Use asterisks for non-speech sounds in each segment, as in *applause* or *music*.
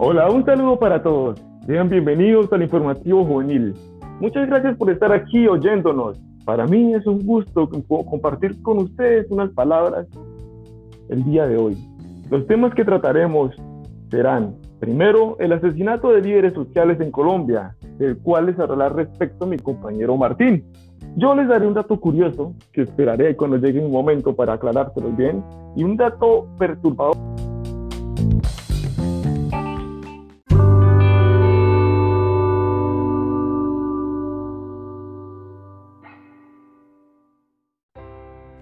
Hola, un saludo para todos. Sean bienvenidos al informativo juvenil. Muchas gracias por estar aquí oyéndonos. Para mí es un gusto compartir con ustedes unas palabras el día de hoy. Los temas que trataremos serán, primero, el asesinato de líderes sociales en Colombia, del cual les hablará respecto mi compañero Martín. Yo les daré un dato curioso que esperaré cuando llegue un momento para aclarárselos bien y un dato perturbador.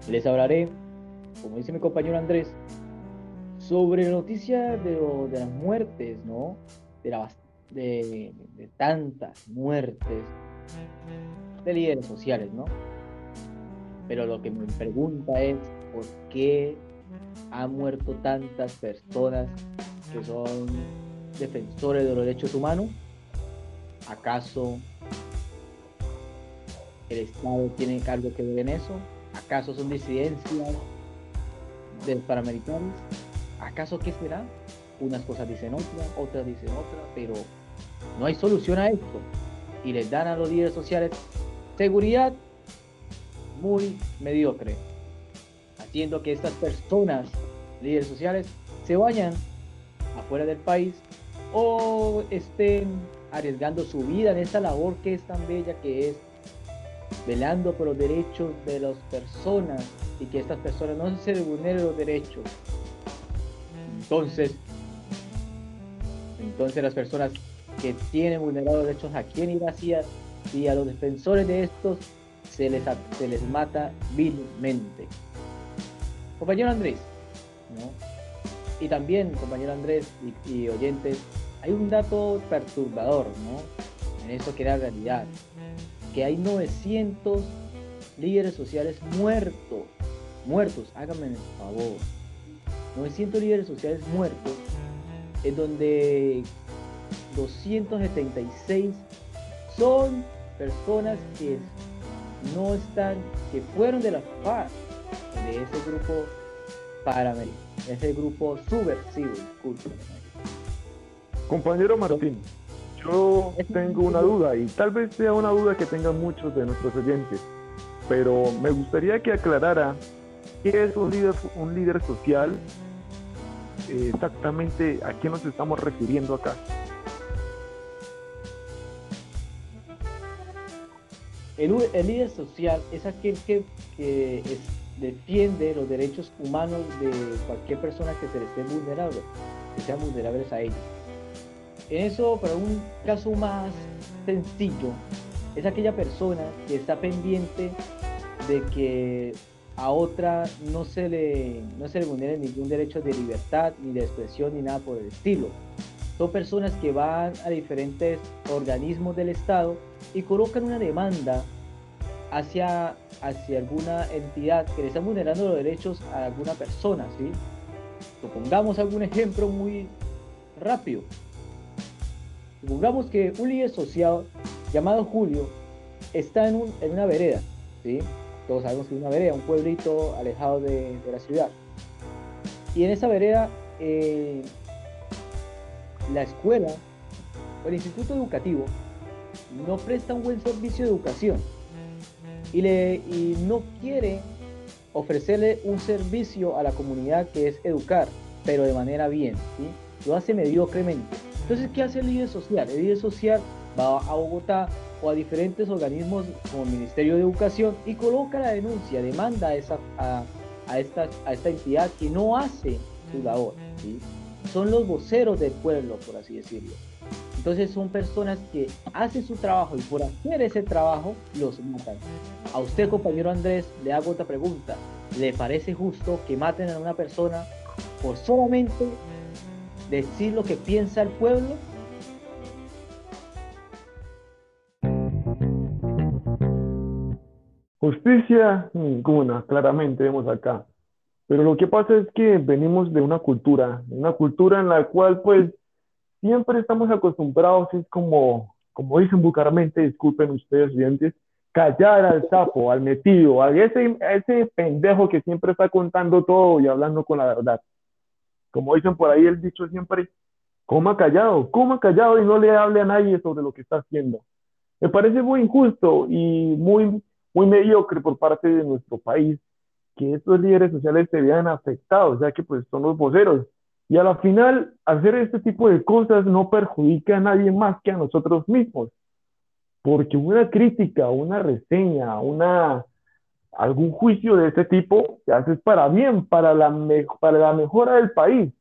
Les hablaré, como dice mi compañero Andrés, sobre la noticia de, las muertes, ¿no? De, tantas muertes de líderes sociales, ¿no? Pero lo que me pregunta es, ¿por qué han muerto tantas personas que son defensores de los derechos humanos? ¿Acaso el Estado tiene cargo que ver en eso? ¿Acaso son disidencias de los paramilitares? ¿Acaso qué será? Unas cosas dicen otra, otras dicen otra, pero no hay solución a esto. Y les dan a los líderes sociales seguridad muy mediocre, haciendo que estas personas, líderes sociales, se vayan afuera del país o estén arriesgando su vida en esa labor que es tan bella que es velando por los derechos de las personas y que estas personas no se vulneren los derechos. Entonces, entonces las personas que tienen vulnerados derechos, ¿a quién ir hacia? Y a los defensores de estos se les, se les mata vilmente. Compañero Andrés, ¿no? y también, compañero Andrés y, y oyentes, hay un dato perturbador, ¿no? En eso que era realidad que hay 900 líderes sociales muertos. Muertos, háganme el favor. 900 líderes sociales muertos, en donde 276 son personas que no están, que fueron de la FARC, de ese grupo paramilitar, ese grupo subversivo, Compañero Martín, yo tengo una duda y tal vez sea una duda que tengan muchos de nuestros oyentes, pero me gustaría que aclarara qué es un líder, un líder social, exactamente a qué nos estamos refiriendo acá. El, líder social es aquel que, defiende los derechos humanos de cualquier persona que se les esté vulnerable, que sean vulnerables a ellos. En eso, para un caso más sencillo, es aquella persona que está pendiente de que a otra no se le, no se le vulnere ningún derecho de libertad, ni de expresión, ni nada por el estilo. Son personas que van a diferentes organismos del Estado y colocan una demanda hacia, hacia alguna entidad que le está vulnerando los derechos a alguna persona. ¿sí? Supongamos algún ejemplo muy rápido. Supongamos que un líder social llamado Julio está en, una vereda, ¿sí? Todos sabemos que es una vereda, un pueblito alejado de, la ciudad. Y en esa vereda, eh, la escuela o el instituto educativo no presta un buen servicio de educación y, le, y no quiere ofrecerle un servicio a la comunidad que es educar, pero de manera bien, lo hace mediocremente. Entonces, ¿qué hace el líder social? El líder social va a Bogotá o a diferentes organismos como el Ministerio de Educación y coloca la denuncia, demanda a, esa, a, esta, a esta entidad que no hace su labor. Son los voceros del pueblo, por así decirlo. Entonces son personas que hacen su trabajo y por hacer ese trabajo los matan. A usted, compañero Andrés, le hago otra pregunta. ¿Le parece justo que maten a una persona por solamente decir lo que piensa el pueblo? Justicia ninguna, claramente vemos acá. Pero lo que pasa es que venimos de una cultura, una cultura en la cual pues siempre estamos acostumbrados, es como, como dicen vulgarmente, disculpen ustedes oyentes, callar al sapo, al metido, a ese, a ese pendejo que siempre está contando todo y hablando con la verdad como dicen por ahí el dicho siempre, coma callado, coma callado y no le hable a nadie sobre lo que está haciendo. Me parece muy injusto y muy, muy mediocre por parte de nuestro país que estos líderes sociales se vean afectados, ya que pues son los voceros. Y a la final, hacer este tipo de cosas no perjudica a nadie más que a nosotros mismos, porque una crítica, una reseña, una, algún juicio de este tipo se hace para bien, para la, para la mejora del país.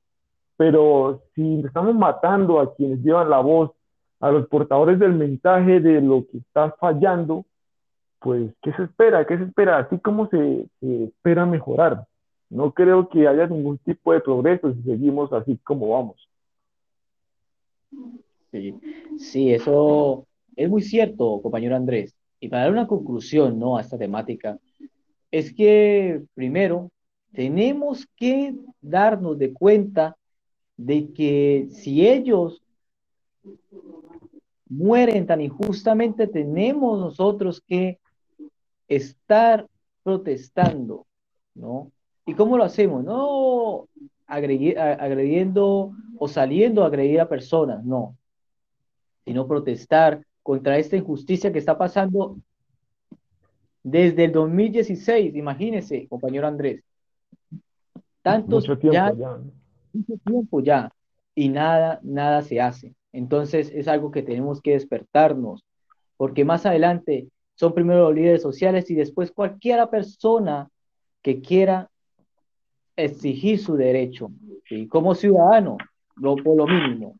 Pero si estamos matando a quienes llevan la voz, a los portadores del mensaje de lo que está fallando, pues, ¿qué se espera? ¿Qué se espera? Así como se, espera mejorar. No creo que haya ningún tipo de progreso si seguimos así como vamos. Sí, sí, eso es muy cierto, compañero Andrés. Y para dar una conclusión ¿no? a esta temática, es que primero tenemos que darnos de cuenta de que si ellos mueren tan injustamente, tenemos nosotros que estar protestando, ¿no? ¿Y cómo lo hacemos? No agrediendo o saliendo a agredir a personas, no, sino protestar contra esta injusticia que está pasando desde el 2016, imagínese, compañero Andrés. Tantos tiempo ya, mucho tiempo ya, y nada, nada se hace. Entonces es algo que tenemos que despertarnos, porque más adelante son primero los líderes sociales y después cualquiera persona que quiera exigir su derecho, y como ciudadano, lo, por lo mínimo.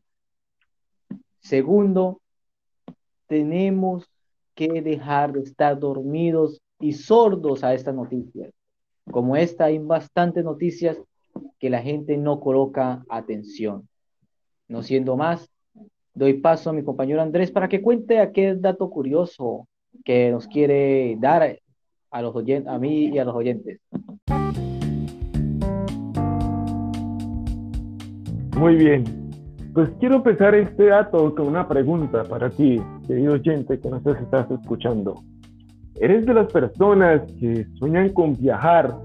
Segundo, tenemos que dejar de estar dormidos y sordos a estas noticias. Como esta, hay bastantes noticias que la gente no coloca atención. No siendo más, doy paso a mi compañero Andrés para que cuente aquel dato curioso que nos quiere dar a, los oyentes, a mí y a los oyentes. Muy bien. Pues quiero empezar este dato con una pregunta para ti, querido oyente que nos estás escuchando. ¿Eres de las personas que sueñan con viajar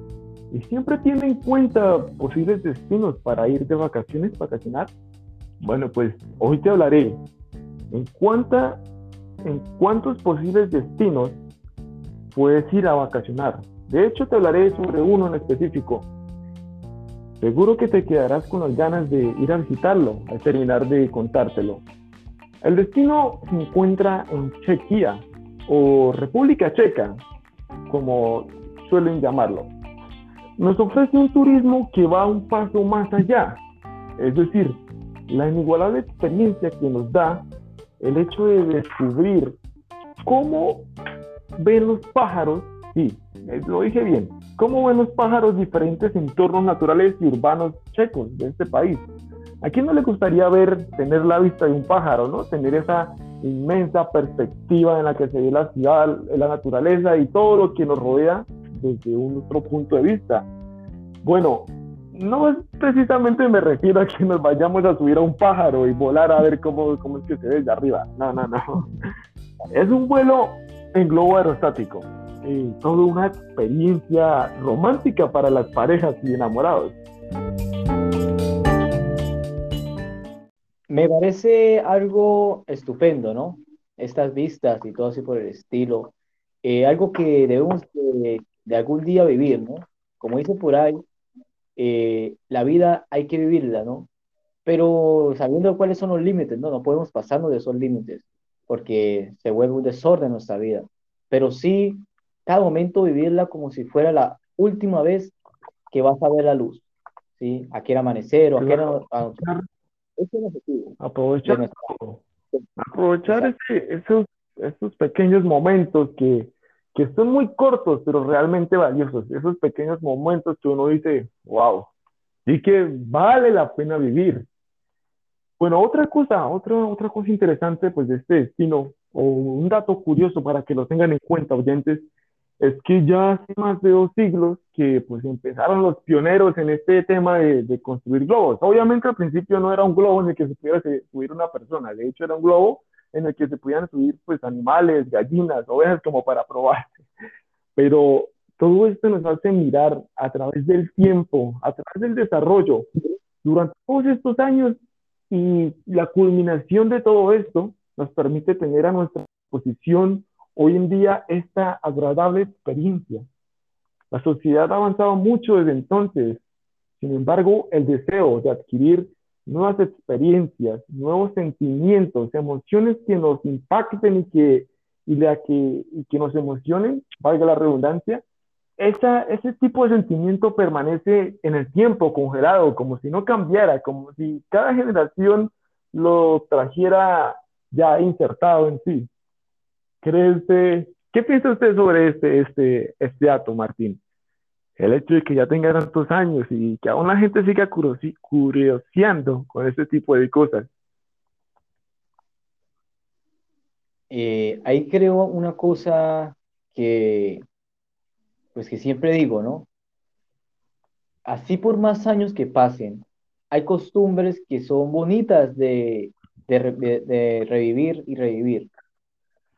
y siempre tienen en cuenta posibles destinos para ir de vacaciones, vacacionar? Bueno, pues hoy te hablaré en cuánta en cuántos posibles destinos puedes ir a vacacionar. De hecho, te hablaré sobre uno en específico. Seguro que te quedarás con las ganas de ir a visitarlo al terminar de contártelo. El destino se encuentra en Chequia o República Checa, como suelen llamarlo. Nos ofrece un turismo que va un paso más allá, es decir, la inigualable experiencia que nos da el hecho de descubrir cómo ven los pájaros, sí, lo dije bien, cómo ven los pájaros diferentes entornos naturales y urbanos checos de este país. ¿A quién no le gustaría ver, tener la vista de un pájaro, ¿no? Tener esa inmensa perspectiva en la que se ve la ciudad, la naturaleza y todo lo que nos rodea desde un otro punto de vista. Bueno, no precisamente me refiero a que nos vayamos a subir a un pájaro y volar a ver cómo, cómo es que se ve desde arriba. No, no, no. Es un vuelo en globo aerostático y toda una experiencia romántica para las parejas y enamorados. Me parece algo estupendo, ¿no? Estas vistas y todo así por el estilo. Eh, algo que debemos de, de algún día vivir, ¿no? Como dice por ahí, eh, la vida hay que vivirla, ¿no? Pero sabiendo cuáles son los límites, ¿no? No podemos pasarnos de esos límites, porque se vuelve un desorden nuestra vida. Pero sí, cada momento vivirla como si fuera la última vez que vas a ver la luz, ¿sí? A qué amanecer o a qué anochecer. Ese es el objetivo. Aprovechar, aprovechar esos, esos pequeños momentos que, que son muy cortos, pero realmente valiosos. Esos pequeños momentos que uno dice, wow, sí que vale la pena vivir. Bueno, otra cosa, otra, otra cosa interesante pues de este destino, o un dato curioso para que lo tengan en cuenta, oyentes, es que ya hace más de dos siglos que pues empezaron los pioneros en este tema de, de construir globos. Obviamente al principio no era un globo en el que se pudiera subir una persona, de hecho era un globo en el que se podían subir pues animales, gallinas, ovejas como para probar. *laughs* Pero todo esto nos hace mirar a través del tiempo, a través del desarrollo. Durante todos estos años Y la culminación de todo esto nos permite tener a nuestra disposición hoy en día esta agradable experiencia. La sociedad ha avanzado mucho desde entonces, sin embargo, el deseo de adquirir nuevas experiencias, nuevos sentimientos, emociones que nos impacten y que, y la que, y que nos emocionen, valga la redundancia, ese tipo de sentimiento permanece en el tiempo, congelado, como si no cambiara, como si cada generación lo trajera ya insertado en sí. ¿Cree usted, qué piensa usted sobre este, este, este dato, Martín? El hecho de que ya tenga tantos años y que aún la gente siga curioseando con este tipo de cosas. Eh, ahí creo una cosa que, pues que siempre digo, ¿no? Así por más años que pasen, hay costumbres que son bonitas de, de, revivir y revivir.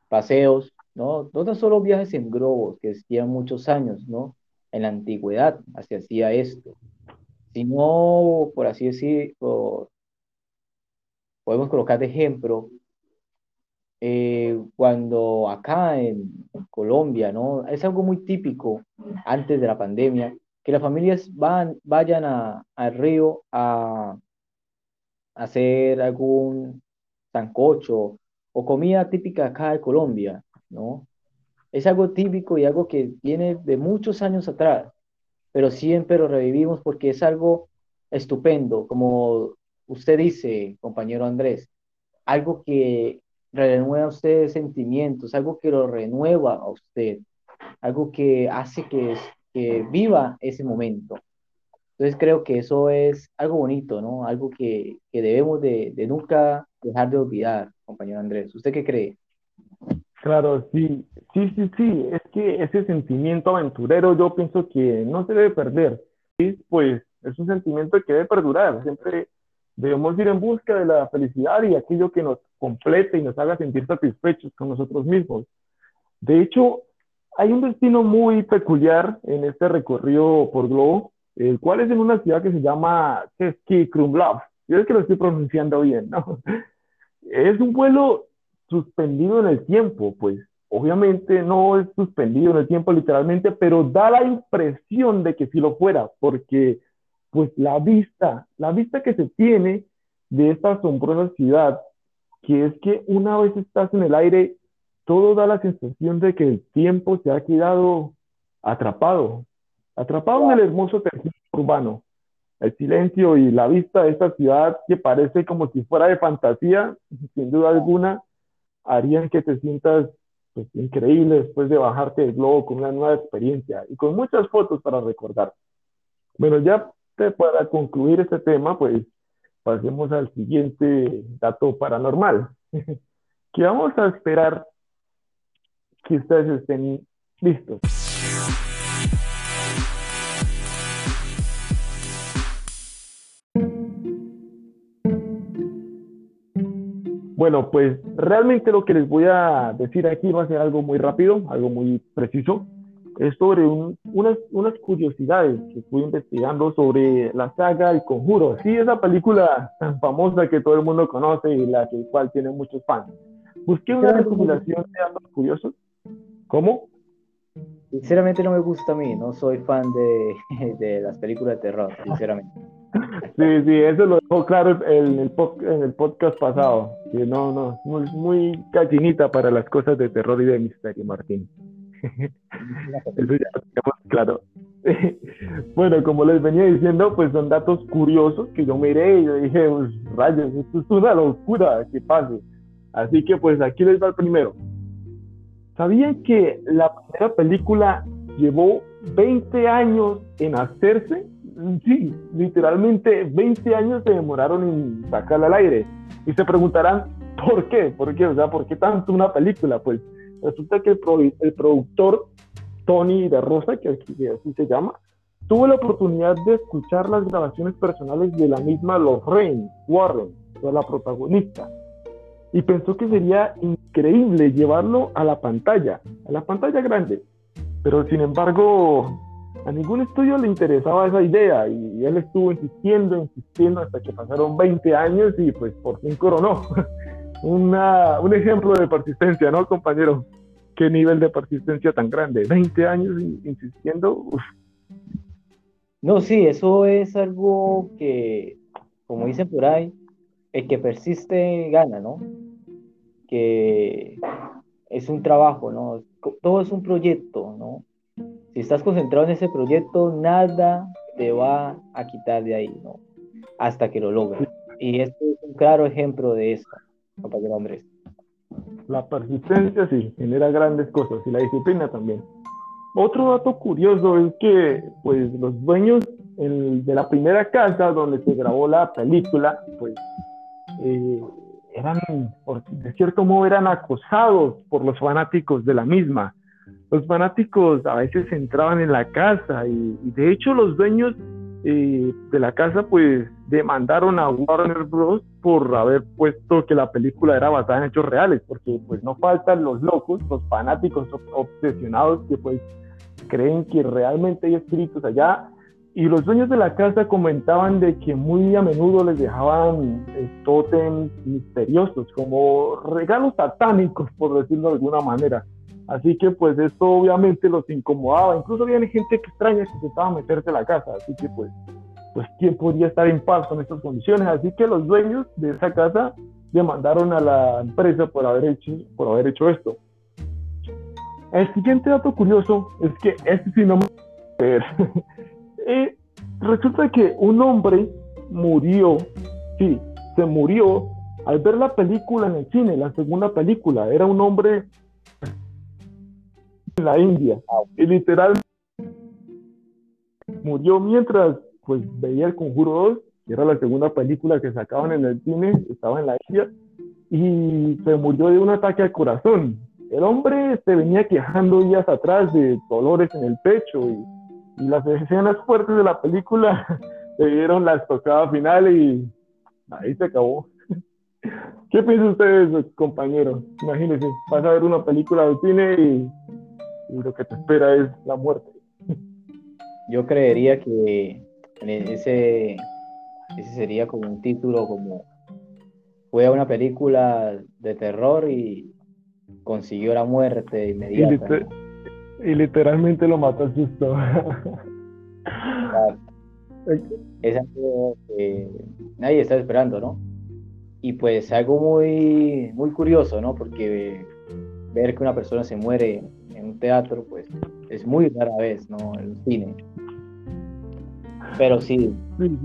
Paseos, ¿no? No tan solo viajes en globos, que llevan muchos años, ¿no? En la antigüedad se hacía esto, sino, por así decirlo, podemos colocar de ejemplo, eh, cuando acá en Colombia, ¿no? Es algo muy típico antes de la pandemia, que las familias van, vayan al río a, hacer algún sancocho o comida típica acá de Colombia, ¿no? Es algo típico y algo que viene de muchos años atrás, pero siempre lo revivimos porque es algo estupendo, como usted dice, compañero Andrés, algo que renueva a usted sentimientos, algo que lo renueva a usted, algo que hace que, viva ese momento. Entonces creo que eso es algo bonito, ¿no? Algo que, que debemos de, de, nunca dejar de olvidar, compañero Andrés. ¿Usted qué cree? Claro, sí, sí, sí, sí. Es que ese sentimiento aventurero yo pienso que no se debe perder. ¿sí? Pues es un sentimiento que debe perdurar. Siempre debemos ir en busca de la felicidad y aquello que nos complete y nos haga sentir satisfechos con nosotros mismos. De hecho, hay un destino muy peculiar en este recorrido por globo el cual es en una ciudad que se llama Keski Krumlov. Yo es que lo estoy pronunciando bien, ¿no? Es un vuelo suspendido en el tiempo, pues obviamente no es suspendido en el tiempo literalmente, pero da la impresión de que sí lo fuera, porque pues la vista, la vista que se tiene de esta asombrosa ciudad, que es que una vez estás en el aire, todo da la sensación de que el tiempo se ha quedado atrapado, Atrapado en el hermoso tejido urbano, el silencio y la vista de esta ciudad que parece como si fuera de fantasía, sin duda alguna, harían que te sientas pues, increíble después de bajarte del globo con una nueva experiencia y con muchas fotos para recordar. Bueno, ya para concluir este tema, pues pasemos al siguiente dato paranormal, *laughs* que vamos a esperar que ustedes estén listos. Bueno, pues realmente lo que les voy a decir aquí va a ser algo muy rápido, algo muy preciso. Es sobre unas, unas curiosidades que fui investigando sobre la saga El Conjuro. Sí, esa película tan famosa que todo el mundo conoce y la que cual tiene muchos fans. Busqué una recopilación de datos curiosos. ¿Cómo? Sinceramente no me gusta a mí, no soy fan de, *laughs* de las películas de terror, sinceramente. Sí, sí, eso lo dejó claro en el, en el podcast pasado, que no, no, muy, muy gallinita para las cosas de terror y de misterio, Martín. Eso ya lo tenemos claro. *laughs* Bueno, como les venía diciendo, pues son datos curiosos que yo miré y yo dije, pues, rayos, esto es una locura que pase. Así que pues aquí les va el primero. ¿Sabían que la primera película llevó 20 años en hacerse? Sí, literalmente 20 años se demoraron en sacarla al aire. Y se preguntarán, ¿por qué? ¿Por qué? O sea, ¿por qué tanto una película? Pues resulta que el, productor Tony de Rosa, que, así se llama, tuvo la oportunidad de escuchar las grabaciones personales de la misma Lorraine Warren, la protagonista, y pensó que sería increíble llevarlo a la pantalla, a la pantalla grande. Pero sin embargo, a ningún estudio le interesaba esa idea y él estuvo insistiendo, insistiendo hasta que pasaron 20 años y pues por fin coronó. *laughs* Una, un ejemplo de persistencia, ¿no, compañero? Qué nivel de persistencia tan grande. 20 años insistiendo. No, sí, eso es algo que, como dicen por ahí, el que persiste gana, ¿no? Que es un trabajo, ¿no? Todo es un proyecto, ¿no? Si estás concentrado en ese proyecto, nada te va a quitar de ahí, ¿no? Hasta que lo logres. Y este es un claro ejemplo de eso, compañero Andrés. La persistencia sí, genera grandes cosas y la disciplina también. Otro dato curioso es que pues, los dueños de la primera casa donde se grabó la película, pues eh, eran, de cierto modo, eran acosados por los fanáticos de la misma los fanáticos a veces entraban en la casa y, de hecho los dueños eh, de la casa pues demandaron a Warner Bros. por haber puesto que la película era basada en hechos reales, porque pues no faltan los locos, los fanáticos obsesionados que pues creen que realmente hay espíritus allá y los dueños de la casa comentaban de que muy a menudo les dejaban eh, tótems misteriosos, como regalos satánicos, por decirlo de alguna manera. Así que pues esto obviamente los incomodaba. Incluso había gente que extraña que se estaba a meterse a la casa. Así que pues, pues quién podría estar en paz con estas condiciones. Así que los dueños de esa casa demandaron a la empresa por haber hecho, por haber hecho esto. El siguiente dato curioso es que este sí no me *laughs* eh, resulta que un hombre murió, sí, se murió al ver la película en el cine, la segunda película. Era un hombre en la India. Y literal murió mientras pues veía El Conjuro 2, que era la segunda película que sacaban en el cine, estaba en la India, y se murió de un ataque al corazón. El hombre se venía quejando días atrás de dolores en el pecho y, y las escenas fuertes de la película *laughs* le dieron la estocada final y ahí se acabó. *laughs* ¿Qué piensan ustedes, compañeros? Imagínense, vas a ver una película de cine y y lo que te espera es la muerte. Yo creería que ese, ese sería como un título como fue a una película de terror y consiguió la muerte inmediata. Y, literalmente lo mató al susto. Es algo que nadie está esperando, ¿no? Y pues algo muy, muy curioso, ¿no? Porque ver que una persona se muere un teatro, pues es muy rara vez, ¿no? El cine. Pero sí, sí,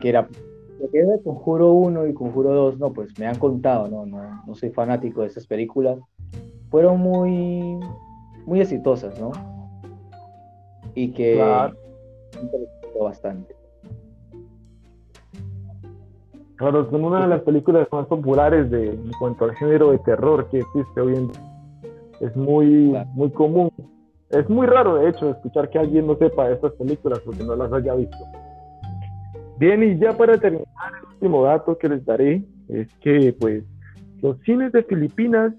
que, era lo que de Conjuro 1 y Conjuro 2, no, pues me han contado, ¿no? No, no soy fanático de esas películas. Fueron muy, muy exitosas, ¿no? Y que claro. bastante. Claro, son una de las películas más populares de, en cuanto al género de terror que existe hoy en día. Es muy, muy común. Es muy raro, de hecho, escuchar que alguien no sepa de estas películas porque no las haya visto. Bien, y ya para terminar, el último dato que les daré es que, pues, los cines de Filipinas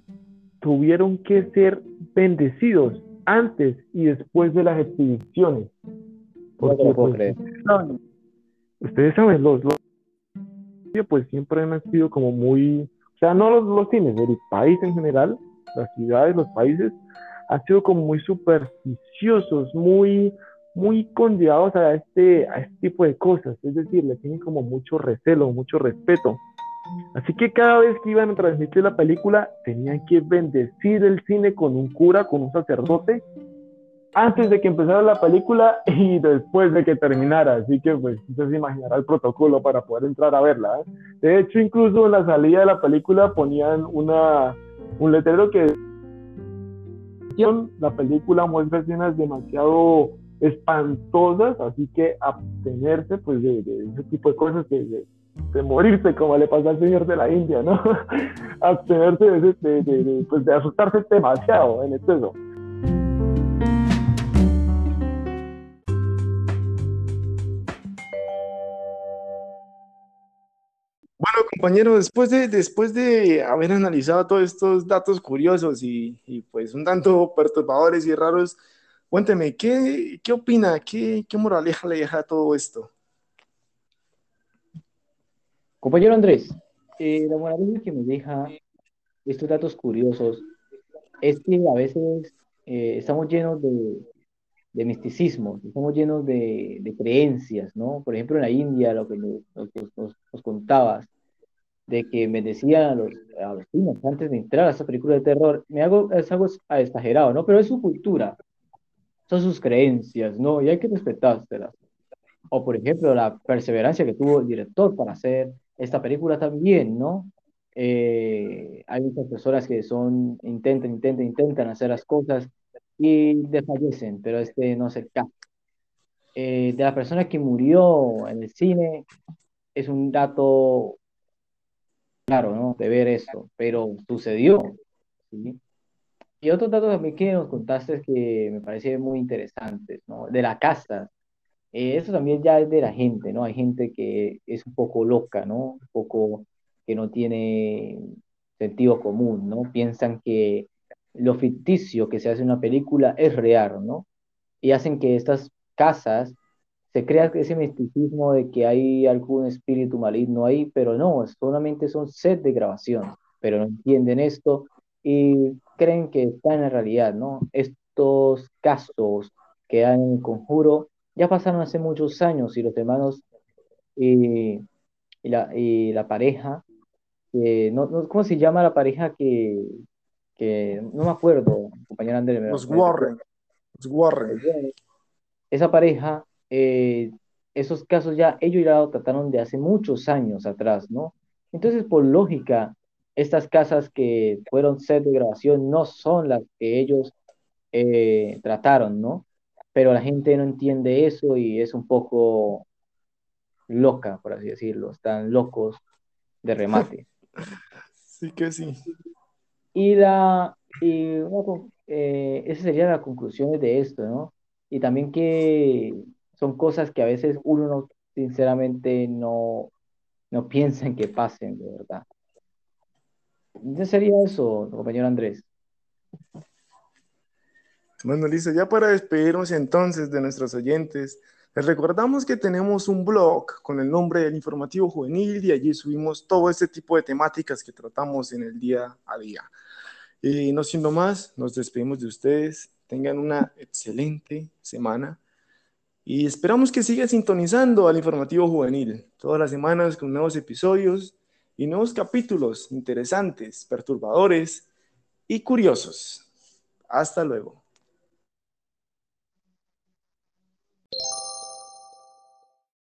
tuvieron que ser bendecidos antes y después de las exhibiciones. Porque, pues, ustedes saben, los, los pues siempre han sido como muy, o sea, no los, los cines, el país en general las ciudades, los países, han sido como muy supersticiosos, muy, muy condenados a este, a este tipo de cosas. Es decir, le tienen como mucho recelo, mucho respeto. Así que cada vez que iban a transmitir la película, tenían que bendecir el cine con un cura, con un sacerdote, antes de que empezara la película y después de que terminara. Así que, pues, usted se imaginará el protocolo para poder entrar a verla. ¿eh? De hecho, incluso en la salida de la película ponían una, un letrero que la película muestra escenas demasiado espantosas, así que abstenerse pues de, ese tipo de cosas que de, morirse como le pasa al señor de la India, ¿no? *laughs* abstenerse de, de, pues de asustarse demasiado en exceso. Compañero, después de, después de haber analizado todos estos datos curiosos y, y, pues un tanto perturbadores y raros, Cuénteme, ¿qué, qué opina? ¿Qué, ¿Qué moraleja le deja a todo esto? Compañero Andrés, eh, la moraleja que me deja estos datos curiosos es que a veces eh, estamos llenos de, de misticismo, estamos llenos de, de, creencias, ¿no? Por ejemplo, en la India, lo que nos, nos, nos contabas, de que me decían a los, a los chinos antes de entrar a esta película de terror, me hago, es algo exagerado, ¿no? Pero es su cultura, son sus creencias, ¿no? Y hay que respetárselas. O, por ejemplo, la perseverancia que tuvo el director para hacer esta película también, ¿no? Eh, hay muchas personas que son, intentan, intentan, intentan hacer las cosas y desfallecen, pero este no se cae. Eh, de la persona que murió en el cine, es un dato claro, ¿no? De ver esto, pero sucedió. ¿sí? Y otro dato también que nos contaste que me parece muy interesante, ¿no? De la casa. Eh, eso también ya es de la gente, ¿no? Hay gente que es un poco loca, ¿no? Un poco que no tiene sentido común, ¿no? Piensan que lo ficticio que se hace en una película es real, ¿no? Y hacen que estas casas se crea ese misticismo de que hay algún espíritu maligno ahí, pero no, solamente son sets de grabación, pero no entienden esto y creen que está en la realidad, ¿no? Estos casos que hay en el conjuro ya pasaron hace muchos años y los hermanos y, y, la, y la, pareja, no, no, ¿cómo se llama la pareja que, que no me acuerdo, compañero Andrés? Los Warren. Los Warren. Esa pareja eh, esos casos ya ellos ya lo trataron de hace muchos años atrás, ¿no? Entonces, por lógica, estas casas que fueron set de grabación no son las que ellos eh, trataron, ¿no? Pero la gente no entiende eso y es un poco loca, por así decirlo, están locos de remate. *laughs* Sí que sí. Y la, y, eh, esa sería la conclusión de esto, ¿no? Y también que son cosas que a veces uno no, sinceramente no, no *laughs* piensa en que pasen, de verdad. Entonces sería eso, compañero Andrés. Bueno, listo, ya para despedirnos entonces de nuestros oyentes, les recordamos que tenemos un blog con el nombre del Informativo Juvenil y allí subimos todo este tipo de temáticas que tratamos en el día a día. Y no siendo más, nos despedimos de ustedes. Tengan una excelente semana y esperamos que siga sintonizando al informativo juvenil todas las semanas con nuevos episodios y nuevos capítulos interesantes, perturbadores y curiosos. Hasta luego.